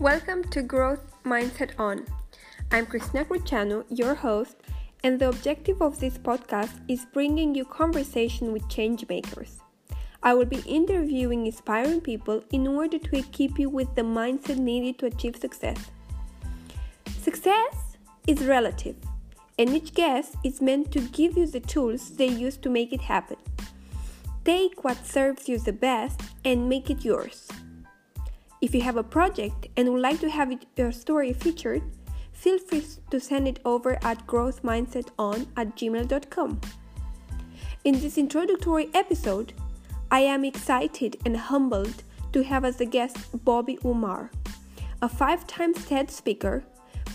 Welcome to Growth Mindset On. I'm Christina Cruciano, your host, and the objective of this podcast is bringing you conversation with change makers. I will be interviewing inspiring people in order to equip you with the mindset needed to achieve success. Success is relative, and each guest is meant to give you the tools they use to make it happen. Take what serves you the best and make it yours. If you have a project and would like to have it, your story featured, feel free to send it over at growthmindseton at gmail.com. In this introductory episode, I am excited and humbled to have as a guest Bobby Umar, a five time TED speaker,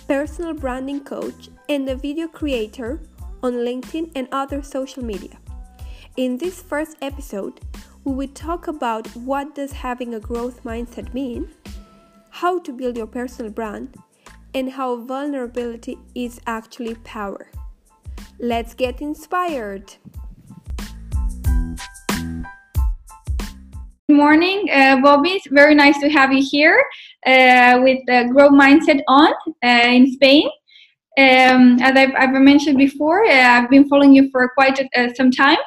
personal branding coach, and a video creator on LinkedIn and other social media. In this first episode, we will talk about what does having a growth mindset mean, how to build your personal brand, and how vulnerability is actually power. Let's get inspired. Good morning, uh, Bobby. It's very nice to have you here uh, with the Grow Mindset On uh, in Spain. Um, as I've, I've, mentioned before, uh, I've been following you for quite uh, some time,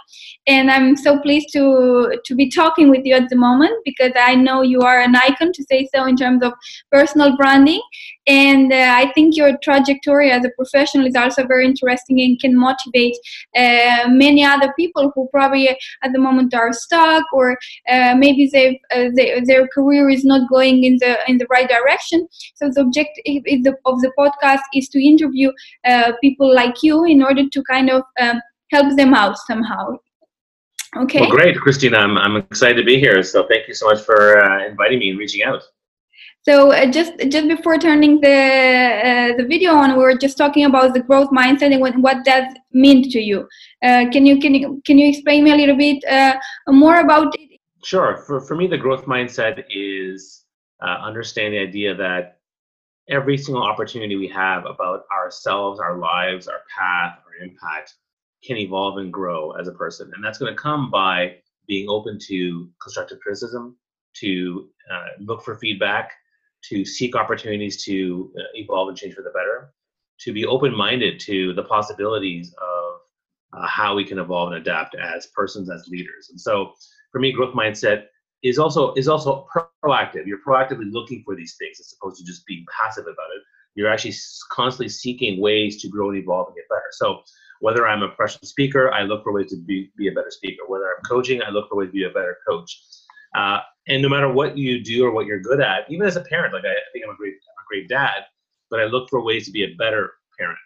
and I'm so pleased to to be talking with you at the moment because I know you are an icon, to say so, in terms of personal branding, and uh, I think your trajectory as a professional is also very interesting and can motivate uh, many other people who probably at the moment are stuck or uh, maybe they, they, their career is not going in the in the right direction. So the objective of the podcast is to interview interview uh, people like you in order to kind of um, help them out somehow. Okay. Well, great, Christina. I'm, I'm excited to be here. So thank you so much for uh, inviting me and reaching out. So uh, just just before turning the uh, the video on, we were just talking about the growth mindset and what, what that means to you. Uh, can you can you can you explain me a little bit uh, more about it? Sure. For for me, the growth mindset is uh, understand the idea that every single opportunity we have about ourselves, our lives, our path, our impact can evolve and grow as a person. And that's going to come by being open to constructive criticism, to uh, look for feedback, to seek opportunities to uh, evolve and change for the better, to be open minded to the possibilities of uh, how we can evolve and adapt as persons, as leaders. And so for me, growth mindset is also is also proactive. You're proactively looking for these things as opposed to just being passive about it. You're actually constantly seeking ways to grow and evolve and get better. So whether I'm a professional speaker, I look for ways to be, be a better speaker. Whether I'm coaching, I look for ways to be a better coach. Uh, and no matter what you do or what you're good at, even as a parent, like I, I think I'm a great, I'm a great dad, but I look for ways to be a better parent.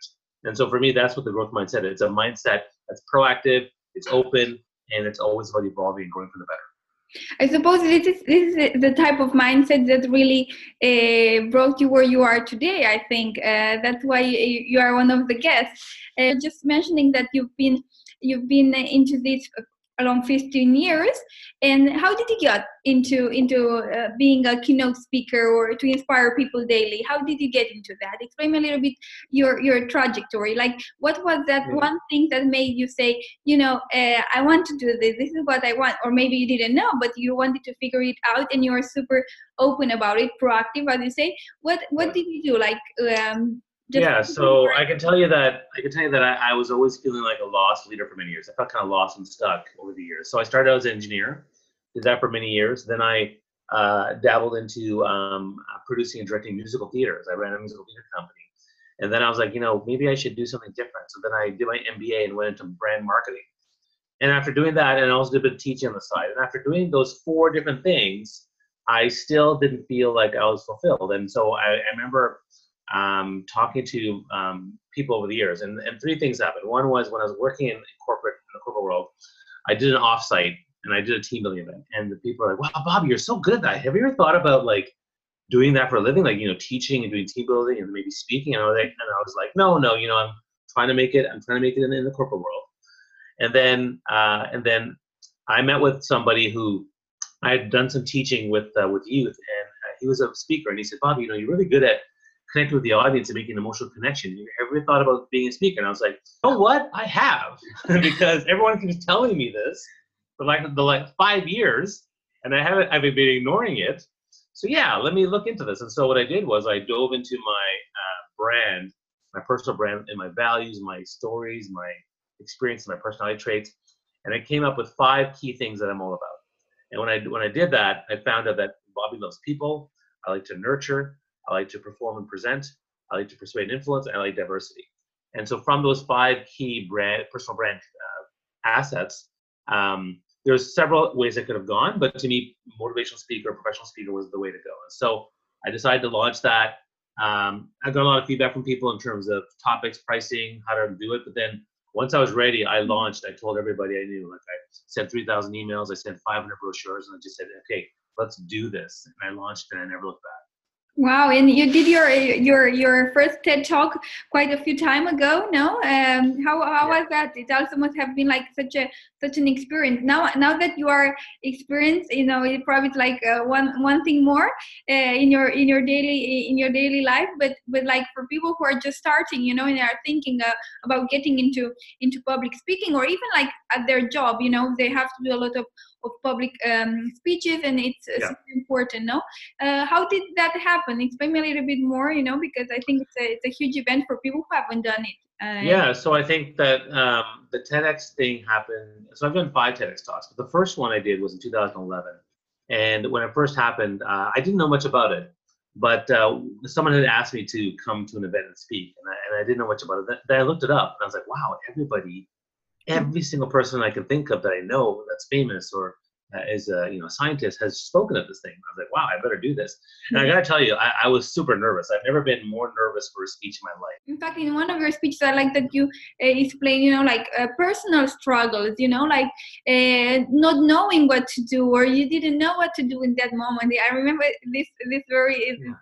And so for me, that's what the growth mindset is. It's a mindset that's proactive, it's open, and it's always about evolving and growing for the better. I suppose this is, this is the type of mindset that really uh, brought you where you are today. I think uh, that's why you are one of the guests. Uh, just mentioning that you've been you've been into this along 15 years. And how did you get into into uh, being a keynote speaker or to inspire people daily? How did you get into that? Explain me a little bit your your trajectory. Like what was that yeah. one thing that made you say you know uh, i want to do this. This is what i want. Or maybe you didn't know but you wanted to figure it out and you are super open about it proactive as you say. What what did you do? Like um, yeah, so I can tell you that I can tell you that I, I, was always feeling like a lost leader for many years. I felt kind of lost and stuck over the years. So I started out as an engineer, did that for many years. Then I uh, dabbled into um, producing and directing musical theaters. I ran a musical theater company, and then I was like, you know, maybe I should do something different. So then I did my MBA and went into brand marketing. And after doing that, and I also did a bit of teaching on the side. And after doing those four different things, I still didn't feel like I was fulfilled. And so I, I remember um, talking to um, people over the years, and, and three things happened. One was when I was working in corporate in the corporate world, I did an offsite and I did a team building event, and the people are like, "Wow, Bob, you're so good at that. Have you ever thought about like doing that for a living, like you know, teaching and doing team building and maybe speaking?" And I was like, and I was like, "No, no, you know, I'm trying to make it. I'm trying to make it in, in the corporate world." And then, uh, and then I met with somebody who I had done some teaching with uh, with youth, and uh, he was a speaker, and he said, "Bob, you know, you're really good at connect with the audience and make an emotional connection. You ever thought about being a speaker? And I was like, you know what? I have, because everyone keeps telling me this for like the like five years, and I haven't. I've been ignoring it. so yeah, let me look into this. And so what I did was I dove into my uh, brand, my personal brand, and my values, my stories, my experience, my personality traits, and I came up with five key things that I'm all about. And when I when I did that, I found out that Bobby loves people. I like to nurture. I like to perform and present. I like to persuade and influence. And I like diversity. And so from those five key brand personal brand uh, assets, um, there's several ways I could have gone, but to me, motivational speaker, professional speaker was the way to go. And so I decided to launch that. Um, I got a lot of feedback from people in terms of topics, pricing, how to do it. But then once I was ready, I launched. I told everybody I knew. Like I sent 3,000 emails, I sent 500 brochures, and I just said, okay, let's do this. And I launched, and I never looked back. Wow, and you did your your your first TED talk quite a few time ago, no? Um, how how yeah. was that? It also must have been like such a such an experience. Now now that you are experienced, you know, it probably like uh, one one thing more uh, in your in your daily in your daily life. But but like for people who are just starting, you know, and are thinking uh, about getting into into public speaking or even like at their job, you know, they have to do a lot of of public um, speeches and it's yeah. important no? Uh, how did that happen? Explain me a little bit more you know because i think it's a, it's a huge event for people who haven't done it uh, yeah so i think that um, the tedx thing happened so i've done five tedx talks but the first one i did was in 2011 and when it first happened uh, i didn't know much about it but uh, someone had asked me to come to an event and speak and I, and I didn't know much about it. Then i looked it up and i was like wow everybody every single person I can think of that I know that's famous or uh, is a you know scientist has spoken of this thing. I was like, wow, I better do this. And I gotta tell you, I, I, was super nervous. I've never been more nervous for a speech in my life. In fact, in one of your speeches, I like that you uh, explain, you know, like uh, personal struggles. You know, like uh, not knowing what to do or you didn't know what to do in that moment. I remember this this very. Yeah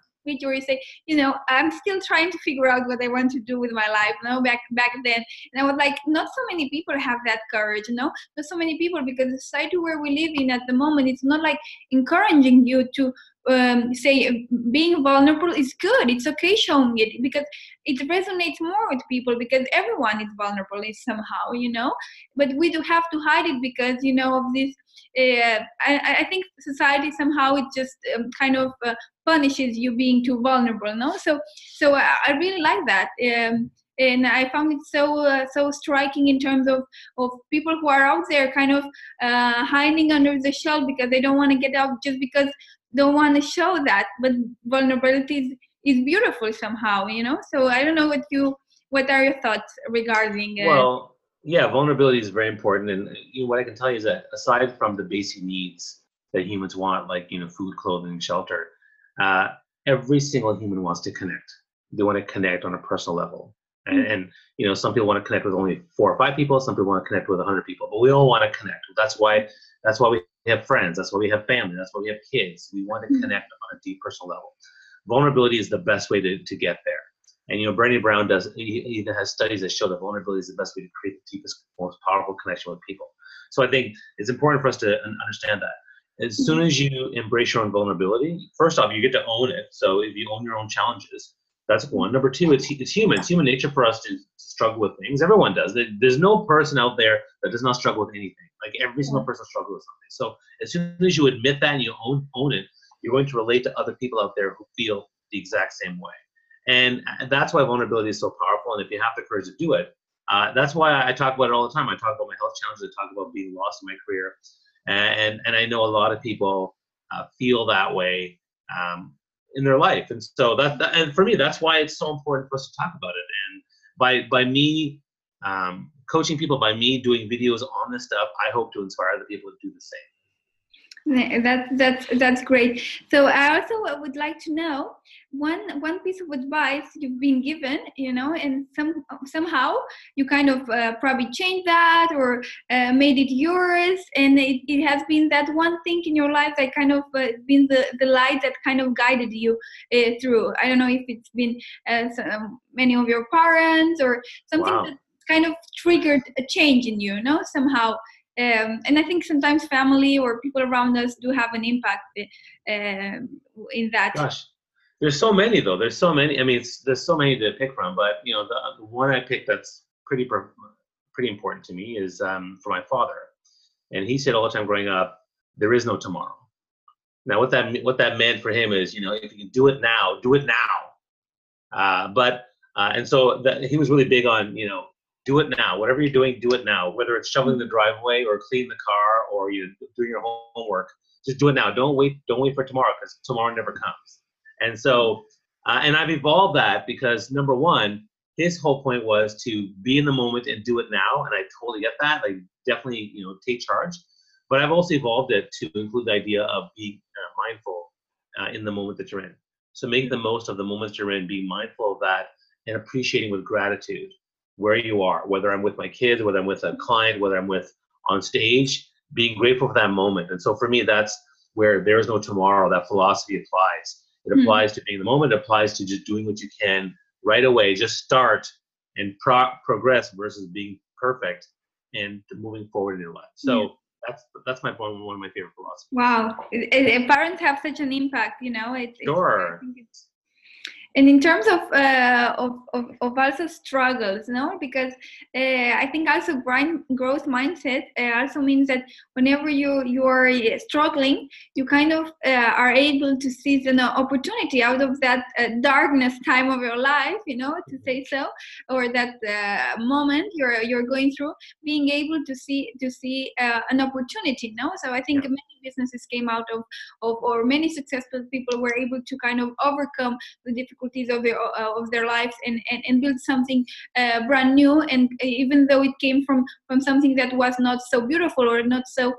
where you say, you know, I'm still trying to figure out what I want to do with my life. You know, back back then, and I was like, not so many people have that courage. You know, not so many people because the society where we live in at the moment, it's not like encouraging you to um, say being vulnerable is good. It's okay showing it because it resonates more with people because everyone is vulnerable somehow, you know. But we do have to hide it because you know of this. Uh, I, I, think society somehow it just um, kind of uh, punishes you being too vulnerable. No, so so I, I really like that. Um, and I found it so uh, so striking in terms of of people who are out there kind of uh, hiding under the shell because they don't want to get out just because don't want to show that but vulnerability is, is beautiful somehow you know? So i don't know what you what are your thoughts regarding uh, well yeah vulnerability is very important and you know, what i can tell you is that aside from the basic needs that humans want like you know food clothing shelter uh, every single human wants to connect. They want to connect on a personal level. And, mm-hmm. and, you know some people want to connect with only four or five people some people want to connect with 100 people but we all want to connect. That's why that's why we have friends. That's why we have family. That's why we have kids. We want to mm-hmm. connect on a deep personal level. Vulnerability is the best way to, to get there. And you know, Brené Brown does he, he has studies that show that vulnerability is the best way to create the deepest, most powerful connection with people. So I think it's important for us to understand that. As soon mm-hmm. as you embrace your own vulnerability, first off, you get to own it. So if you own your own challenges, that's one. Number two, it's, it's human. It's human nature for us to, to struggle with things. Everyone does. There's no person out there that does not struggle with anything. Like every single person struggles with something. So as soon as you admit that and you own own it, you're going to relate to other people out there who feel the exact same way. And that's why vulnerability is so powerful. And if you have the courage to do it, uh, that's why I talk about it all the time. I talk about my health challenges. I talk about being lost in my career, and and I know a lot of people uh, feel that way um, in their life. And so that, that, and for me, that's why it's so important for us to talk about it. And by by me um, coaching people, by me doing videos on this stuff, I hope to inspire other people to do the same. That that's that's great. So I also would like to know one one piece of advice you've been given, you know, and some somehow you kind of uh, probably changed that or uh, made it yours, and it, it has been that one thing in your life that kind of uh, been the the light that kind of guided you uh, through. I don't know if it's been uh, some, many of your parents or something wow. that kind of triggered a change in you, you know, somehow um, and I think sometimes family or people around us do have an impact uh, in that. Gosh, there's so many though. There's so many. I mean, there's so many to pick from. But you know, the, the one I picked that's pretty pretty important to me is um, for my father, and he said all the time growing up, "There is no tomorrow." Now, what that what that meant for him is, you know, if you can do it now, do it now. Uh, but uh, and so that, he was really big on, you know, do it now. Whatever you're doing, do it now. Whether it's shoveling the driveway or cleaning the car or you're doing your homework, just do it now. Don't wait. Don't wait for tomorrow because tomorrow never comes. And so, uh, and I've evolved that because number one, his whole point was to be in the moment and do it now, and I totally get that. Like definitely, you know, take charge. But I've also evolved it to include the idea of being uh, mindful uh, in the moment that you're in. So make the most of the moments you're in, being mindful of that, and appreciating with gratitude where you are, whether I'm with my kids, whether I'm with a client, whether I'm with on stage, being grateful for that moment. And so for me, that's where there is no tomorrow. That philosophy applies. It mm-hmm. applies to being the moment. It applies to just doing what you can right away. Just start and pro- progress versus being perfect and moving forward in your life. So. Yeah that's that's my one of my favorite philosophies. Wow, it, it, parents have such an impact, you know. It, sure. It's, and in terms of, uh, of, of, of, also struggles no because uh, i think also grind, growth mindset uh, also means that whenever you you are struggling you kind of uh, are able to seize an opportunity out of that uh, darkness time of your life you know to say so or that uh, moment you're you're going through being able to see to see an opportunity no so i think yeah. many businesses came out of, of or many successful people were able to kind of overcome the difficulties of their uh, of their lives and and, and build something uh, brand new. And even though it came from from something that was not so beautiful or not so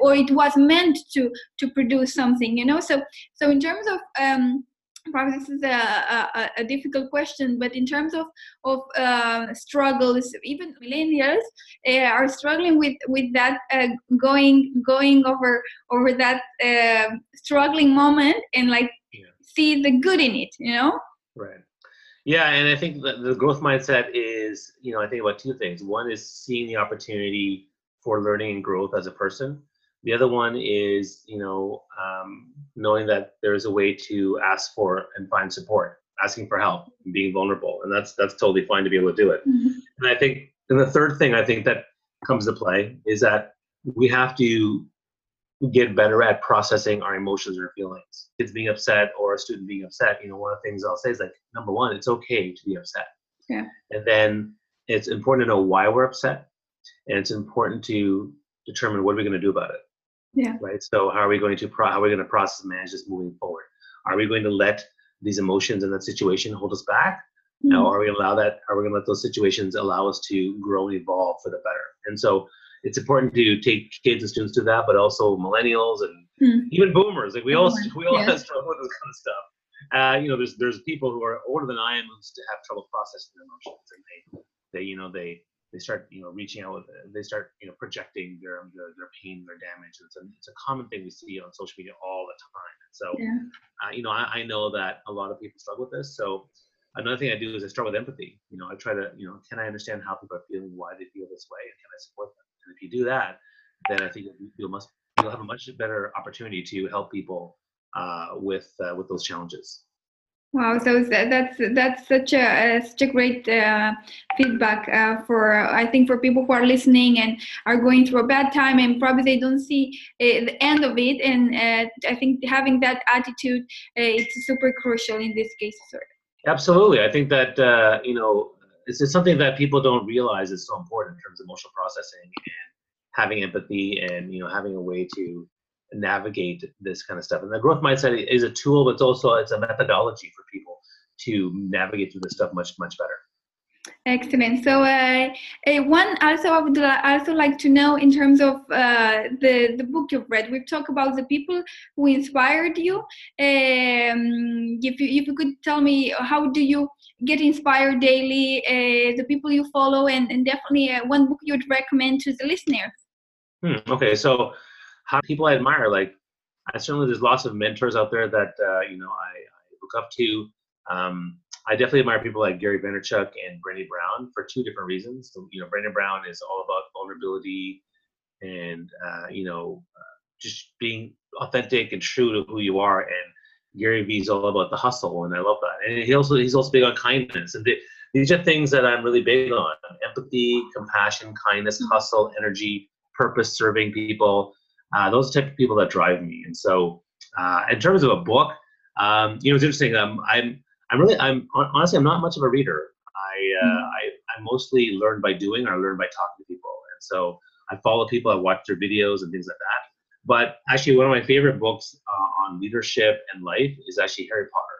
or it was meant to to produce something you know? So so in terms of um probably this is a, a, a, difficult question but in terms of of uh, struggles even millennials uh, are struggling with with that uh, going going over over that uh, struggling moment and like yeah. see the good in it you know Right. Yeah, and I think the, the growth mindset is, you know, I think about two things. One is seeing the opportunity for learning and growth as a person. The other one is, you know, um, knowing that there's a way to ask for and find support, asking for help, being vulnerable, and that's that's totally fine to be able to do it. Mm-hmm. And I think, and the third thing I think that comes to play is that we have to get better at processing our emotions or feelings. Kids being upset or a student being upset, you know, one of the things I'll say is like, number one, it's okay to be upset. Yeah. And then it's important to know why we're upset. And it's important to determine what are we going to do about it. Yeah. Right. So how are we going to pro- how are we going to process and manage this moving forward? Are we going to let these emotions and that situation hold us back? Mm-hmm. Now, are we going to allow that? Are we going to let those situations allow us to grow and evolve for the better? And so it's important to take kids and students to that, but also millennials and mm. even boomers. Like we all we all have struggle with this kind of stuff. Uh, you know, there's there's people who are older than I am who have trouble processing their emotions, and they they you know they they start you know reaching out with they start you know projecting their their, their pain their damage it's a, it's a common thing we see on social media all the time so yeah. uh, you know I, I know that a lot of people struggle with this so another thing i do is i start with empathy you know i try to you know can i understand how people are feeling why they feel this way and can i support them and if you do that, then I think you'll must you'll have a much better opportunity to help people uh, with uh, with those challenges. Wow, so that's that's such a such a great uh, feedback uh, for I think for people who are listening and are going through a bad time and probably they don't see uh, the end of it. And uh, I think having that attitude uh, it's super crucial in this case. Sir. Absolutely, I think that uh, you know is something that people don't realize is so important in terms of emotional processing and having empathy and you know having a way to navigate this kind of stuff. And the growth mindset is a tool, but it's also it's a methodology for people to navigate through this stuff much much better. Excellent. So, uh, uh, one also I would also like to know in terms of uh, the the book you've read. We've talked about the people who inspired you. Um, if you if you could tell me how do you get inspired daily, uh, the people you follow, and, and definitely uh, one book you would recommend to the listeners. Hmm, okay, so how people I admire, like I certainly there's lots of mentors out there that uh, you know I, I, look up to. Um, I definitely admire people like Gary Vaynerchuk and Brené Brown for two different reasons. So, you know, Brené Brown is all about vulnerability and uh, you know uh, just being authentic and true to who you are. And Gary Vee is all about the hustle, and I love that. And he also he's also big on kindness. And these are things that I'm really big on: empathy, compassion, kindness, mm-hmm. hustle, energy, purpose, serving people. Uh, those type of people that drive me. And so Uh, in terms of a book, um, you know, it's interesting. Um, I'm, I'm really, I'm honestly, I'm not much of a reader. I, uh, mm-hmm. I, I mostly learn by doing or I learn by talking to people. And so I follow people, I watch their videos and things like that. But actually, one of my favorite books uh, on leadership and life is actually Harry Potter.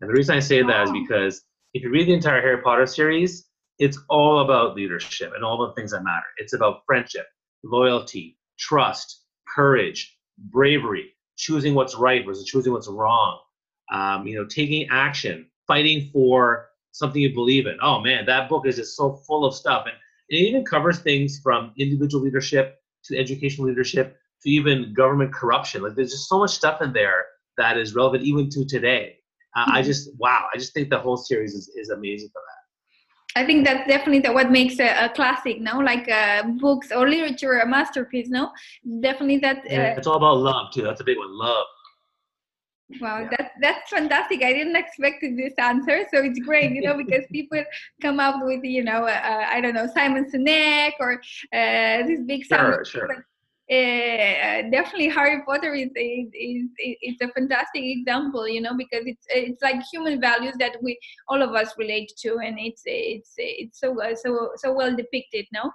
And the reason I say that is oh. because if you read the entire Harry Potter series, it's all about leadership and all the things that matter. It's about friendship, loyalty, trust, courage, bravery, choosing what's right versus choosing what's wrong. Um, you know, taking action, fighting for something you believe in. Oh man, that book is just so full of stuff, and it even covers things from individual leadership to educational leadership to even government corruption. Like there's just so much stuff in there that is relevant even to today. Uh, I mm-hmm. just wow, I just think the whole series is, is amazing for that. I think that's definitely the, what makes a, a classic, no? Like uh, books or literature a masterpiece, no? Definitely that. Uh, yeah, it's all about love too. That's a big one, love. Wow, yeah. that's that's fantastic. I didn't expect this answer, so it's great, you know, because people come up with, you know, uh, I don't know, Simon Sinek or uh, this big. Sure, sure uh, definitely Harry Potter is, is, is, a fantastic example, you know, because it's it's like human values that we all of us relate to, and it's it's it's so so so well depicted, no.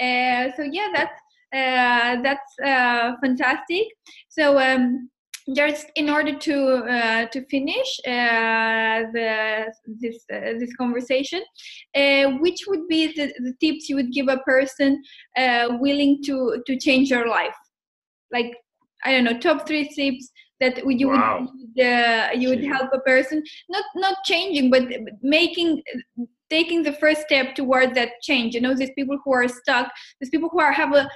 Uh, so yeah, that's uh, that's uh, fantastic. So um, just in order to uh, to finish uh, the this uh, this conversation, uh, which would be the, the, tips you would give a person uh, willing to to change your life? Like I don't know, top three tips that you wow. would uh, you would help a person not not changing, but making taking the first step towards that change. You know, these people who are stuck, these people who are have a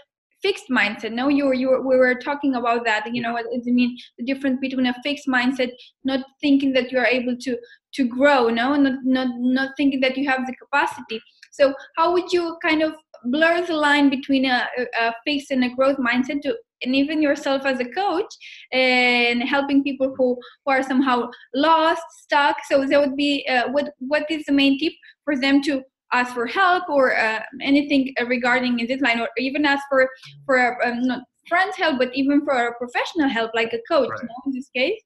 fixed mindset. No you you we were talking about that you know what does it mean the difference between a fixed mindset not thinking that you are able to to grow no? Not not not thinking that you have the capacity. So how would you kind of blur the line between a, a fixed and a growth mindset to and even yourself as a coach and helping people who, who are somehow lost stuck? So that would be uh, what what is the main tip for them to ask for help or uh, anything regarding in this line or even ask for for um, not friends help but even for a professional help like a coach right. in this case?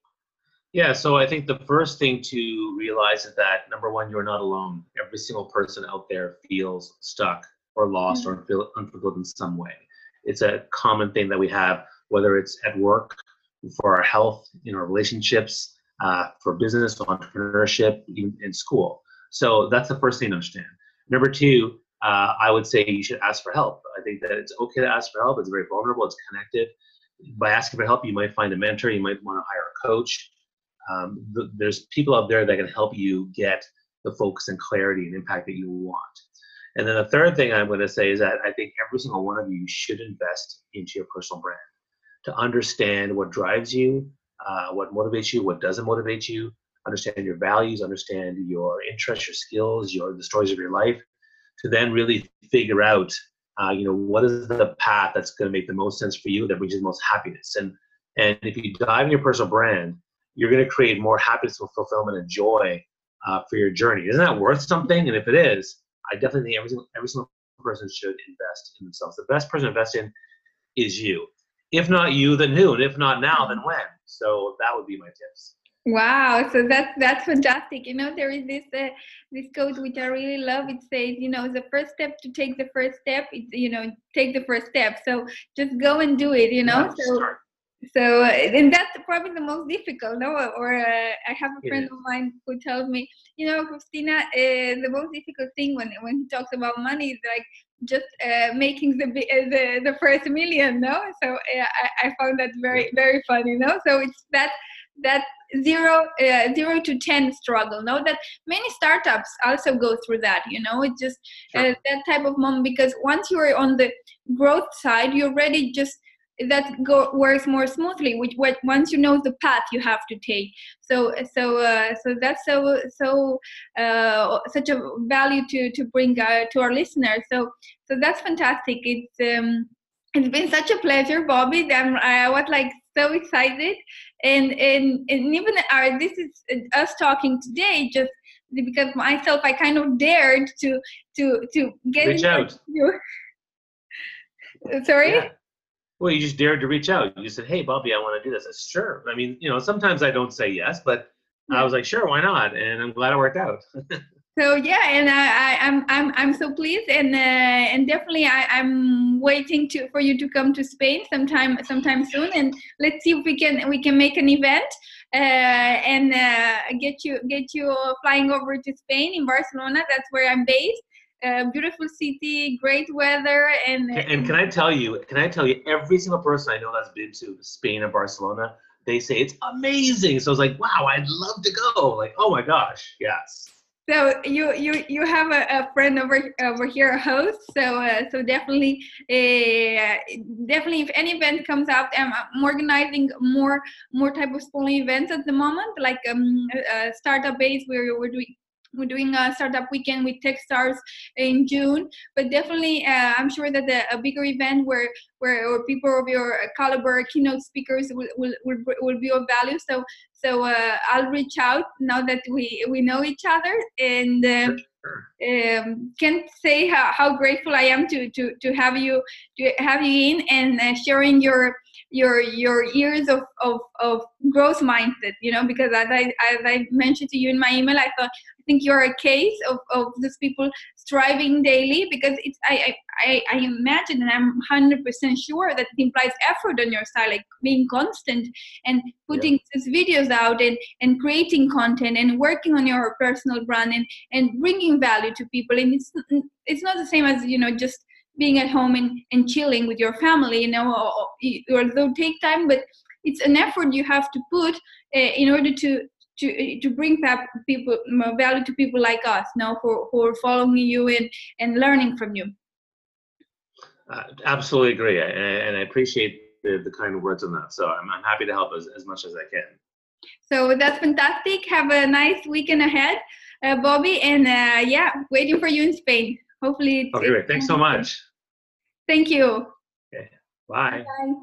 Yeah so i think the first thing to realize is that number one you're not alone. Every single person out there feels stuck or lost mm-hmm. or feel unfulfilled in some way. It's a common thing that we have whether it's at work for our health in our relationships uh, for business entrepreneurship even in school. So that's the first thing to understand Number two, uh, I would say you should ask for help. I think that it's okay to ask for help. It's very vulnerable. It's connected. By asking for help, you might find a mentor. You might want to hire a coach. Um, th- there's people out there that can help you get the focus and clarity and impact that you want. And then the third thing I'm going to say is that I think every single one of you should invest into your personal brand to understand what drives you, uh, what motivates you, what doesn't motivate you, understand your values, understand your interests, your skills, your the stories of your life, to then really figure out, uh, you know, what is the path that's going to make the most sense for you, that brings you the most happiness. And and if you dive in your personal brand, you're going to create more happiness, fulfillment, and joy uh, for your journey. Isn't that worth something? And if it is, I definitely think every single, every single person should invest in themselves. The best person to invest in is you. If not you, then who? And if not now, then when? So that would be my tips. Wow, so that's that's fantastic. You know, there is this uh, this quote which I really love. It says, you know, the first step to take the first step, it's you know, take the first step. So just go and do it. You know, yeah, so so and that's probably the most difficult. No, or uh, I have a friend of mine who tells me, you know, Christina, uh, the most difficult thing when when he talks about money is like just uh, making the, uh, the the first million. No, so uh, I I found that very very funny. No, so it's that that zero uh, zero to ten struggle know that many startups also go through that you know it's just uh, that type of moment because once you're on the growth side you're ready just that go, works more smoothly which what once you know the path you have to take. So so uh, so that's so so uh, such a value to to bring uh, to our listeners. So so that's fantastic. It's um it's been such a pleasure bobby. Then i was like so excited and and, and even our this is uh, us talking today just because myself i kind of dared to to to get Reach out. You. sorry yeah. Well, you just dared to reach out. You said, "Hey, Bobby, I want to do this." I said, "Sure." I mean, you know, sometimes I don't say yes, but I was like, "Sure, why not?" And I'm glad it worked out. so yeah and I, I am I'm, I'm so pleased and uh, and definitely I, i'm waiting to for you to come to spain sometime sometime soon and let's see if we can we can make an event uh, and uh, get you get you flying over to spain in barcelona. That's where i'm based. Beautiful city great weather and and can i tell you can i tell you every single person i know that's been to spain and barcelona they say it's amazing. So i was like wow i'd love to go. Like oh my gosh yes so you you you have a, a friend over over here a host. So uh, so definitely uh, definitely if any event comes up i'm, I'm organizing more more type of small events at the moment like um startup base where we're doing we're doing a startup weekend with Techstars in June, but definitely, uh, I'm sure that the, a bigger event where where people of your caliber, keynote speakers, will will, will, will be of value. So so uh, I'll reach out now that we we know each other and. Uh, um, can't say how, how grateful I am to, to, to have you to have you in and uh, sharing your your your years of, of, of growth mindset you know because as I, as I mentioned to you in my email I thought think you're a case of, of these people striving daily because it's I, I, I imagine and I'm 100% sure that it implies effort on your side like being constant and putting yeah. these videos out and, and creating content and working on your personal brand and, and bringing value to people and it's it's not the same as you know just being at home and, and chilling with your family you know although take time but it's an effort you have to put uh, in order to to to bring people value to people like us now who, who are following you and and learning from you. Uh, absolutely agree and I appreciate the, the kind words on that. So I'm, I'm happy to help as, as much as I can. So that's fantastic. Have a nice weekend ahead uh, Bobby and uh, yeah waiting for you in Spain. Hopefully okay great. thanks so much. Thank you. Okay bye, bye.